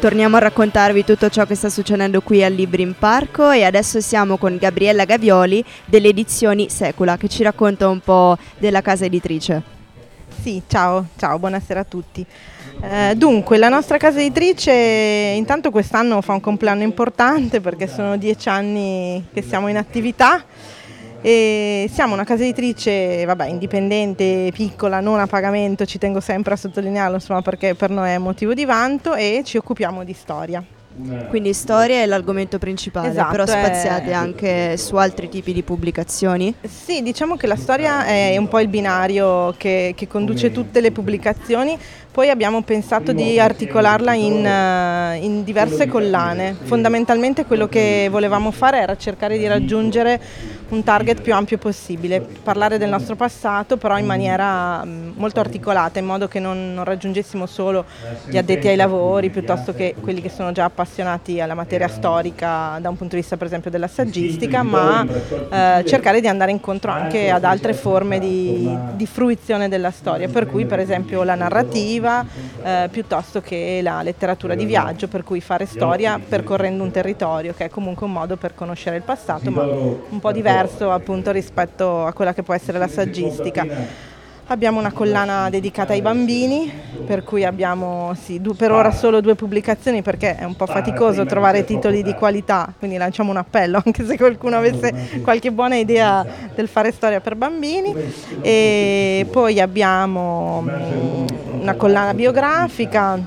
Torniamo a raccontarvi tutto ciò che sta succedendo qui al Libri in Parco e adesso siamo con Gabriella Gavioli delle edizioni Secula che ci racconta un po' della casa editrice. Sì, ciao, ciao, buonasera a tutti. Eh, dunque, la nostra casa editrice intanto quest'anno fa un compleanno importante perché sono dieci anni che siamo in attività e siamo una casa editrice vabbè, indipendente, piccola, non a pagamento, ci tengo sempre a sottolinearlo insomma, perché per noi è motivo di vanto e ci occupiamo di storia. Quindi storia è l'argomento principale, Esatto, però è- spaziate anche su altri tipi di pubblicazioni. Sì, diciamo che la storia è un po' il binario che, che conduce tutte le pubblicazioni, poi abbiamo pensato di articolarla in, eh, in diverse collane. Fondamentalmente quello che volevamo fare era cercare di raggiungere un target più ampio possibile, parlare del nostro passato però in maniera mh, molto articolata, in modo che non, non raggiungessimo solo gli addetti ai lavori, piuttosto che quelli che sono già appassionati alla materia storica da un punto di vista per esempio della saggistica, ma eh, cercare di andare incontro anche ad altre forme di, di fruizione della storia, per cui per esempio la narrativa eh, piuttosto che la letteratura di viaggio, per cui fare storia percorrendo un territorio, che è comunque un modo per conoscere il passato, ma un po' diverso appunto rispetto a quella che può essere la saggistica. Abbiamo una collana dedicata ai bambini, per cui abbiamo sì, du- per ora solo due pubblicazioni perché è un po' faticoso trovare titoli di qualità, quindi lanciamo un appello anche se qualcuno avesse qualche buona idea del fare storia per bambini. E poi abbiamo mm, una collana biografica,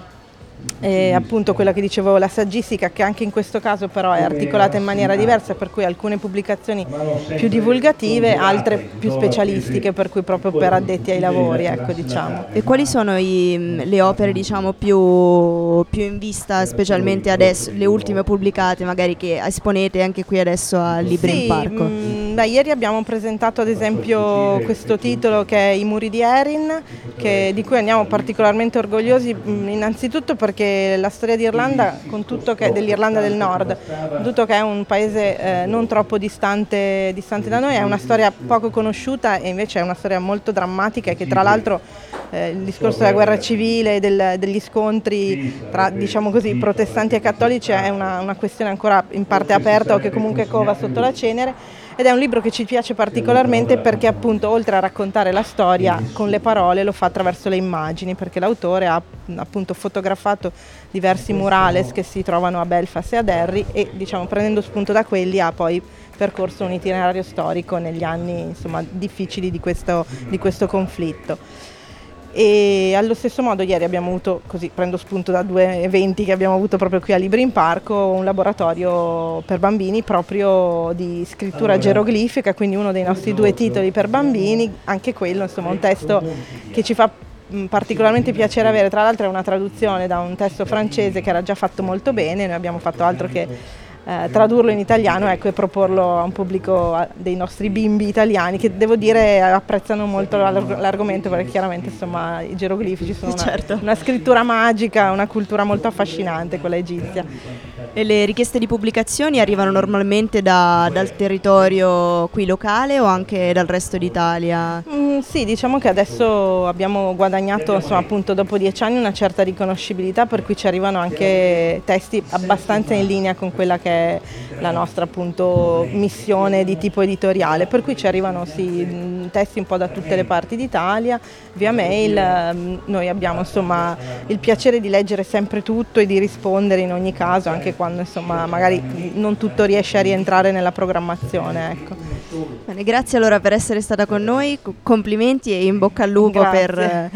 e appunto quella che dicevo, la saggistica, che anche in questo caso però è articolata in maniera diversa, per cui alcune pubblicazioni più divulgative, altre più specialistiche, per cui proprio per addetti ai lavori, ecco diciamo. E quali sono i- le opere diciamo più, più in vista, specialmente adesso, le ultime pubblicate magari che esponete anche qui adesso a Libri Sì, in Parco? mm, beh, ieri abbiamo presentato ad esempio questo titolo che è I muri di Erin, che- di cui andiamo particolarmente orgogliosi innanzitutto perché la storia d'Irlanda, con tutto che, dell'Irlanda del Nord, tutto che è un paese eh, non troppo distante, distante da noi, è una storia poco conosciuta e invece è una storia molto drammatica e che tra l'altro eh, il discorso della guerra civile, del- degli scontri tra diciamo così, protestanti e cattolici è una, una questione ancora in parte aperta o che comunque cova sotto la cenere ed è un libro che ci piace particolarmente perché appunto oltre a raccontare la storia con le parole lo fa attraverso le immagini perché l'autore ha appunto fotografato diversi murales che si trovano a Belfast e a Derry e diciamo prendendo spunto da quelli ha poi percorso un itinerario storico negli anni insomma, difficili di questo, di questo conflitto. E allo stesso modo ieri abbiamo avuto, così prendo spunto da due eventi che abbiamo avuto proprio qui a Libri in Parco, un laboratorio per bambini proprio di scrittura geroglifica, quindi uno dei nostri due titoli per bambini, anche quello insomma un testo che ci fa particolarmente piacere avere, tra l'altro è una traduzione da un testo francese che era già fatto molto bene, noi abbiamo fatto altro che eh, tradurlo in italiano ecco, e proporlo a un pubblico a- dei nostri bimbi italiani che devo dire apprezzano molto l'arg- l'argomento perché chiaramente insomma i geroglifici sono una, Certo. una scrittura magica, una cultura molto affascinante quella egizia. E le richieste di pubblicazioni arrivano normalmente da- dal territorio qui locale o anche dal resto d'Italia? Mm, sì, diciamo che adesso abbiamo guadagnato, insomma, appunto dopo dieci anni una certa riconoscibilità per cui ci arrivano anche testi abbastanza in linea con quella che è la nostra appunto missione di tipo editoriale, per cui ci arrivano sì, testi un po' da tutte le parti d'Italia, via mail, mm, noi abbiamo insomma il piacere di leggere sempre tutto e di rispondere in ogni caso, anche quando insomma magari non tutto riesce a rientrare nella programmazione. Ecco. Bene, grazie allora per essere stata con noi, co- complimenti e in bocca al lupo per,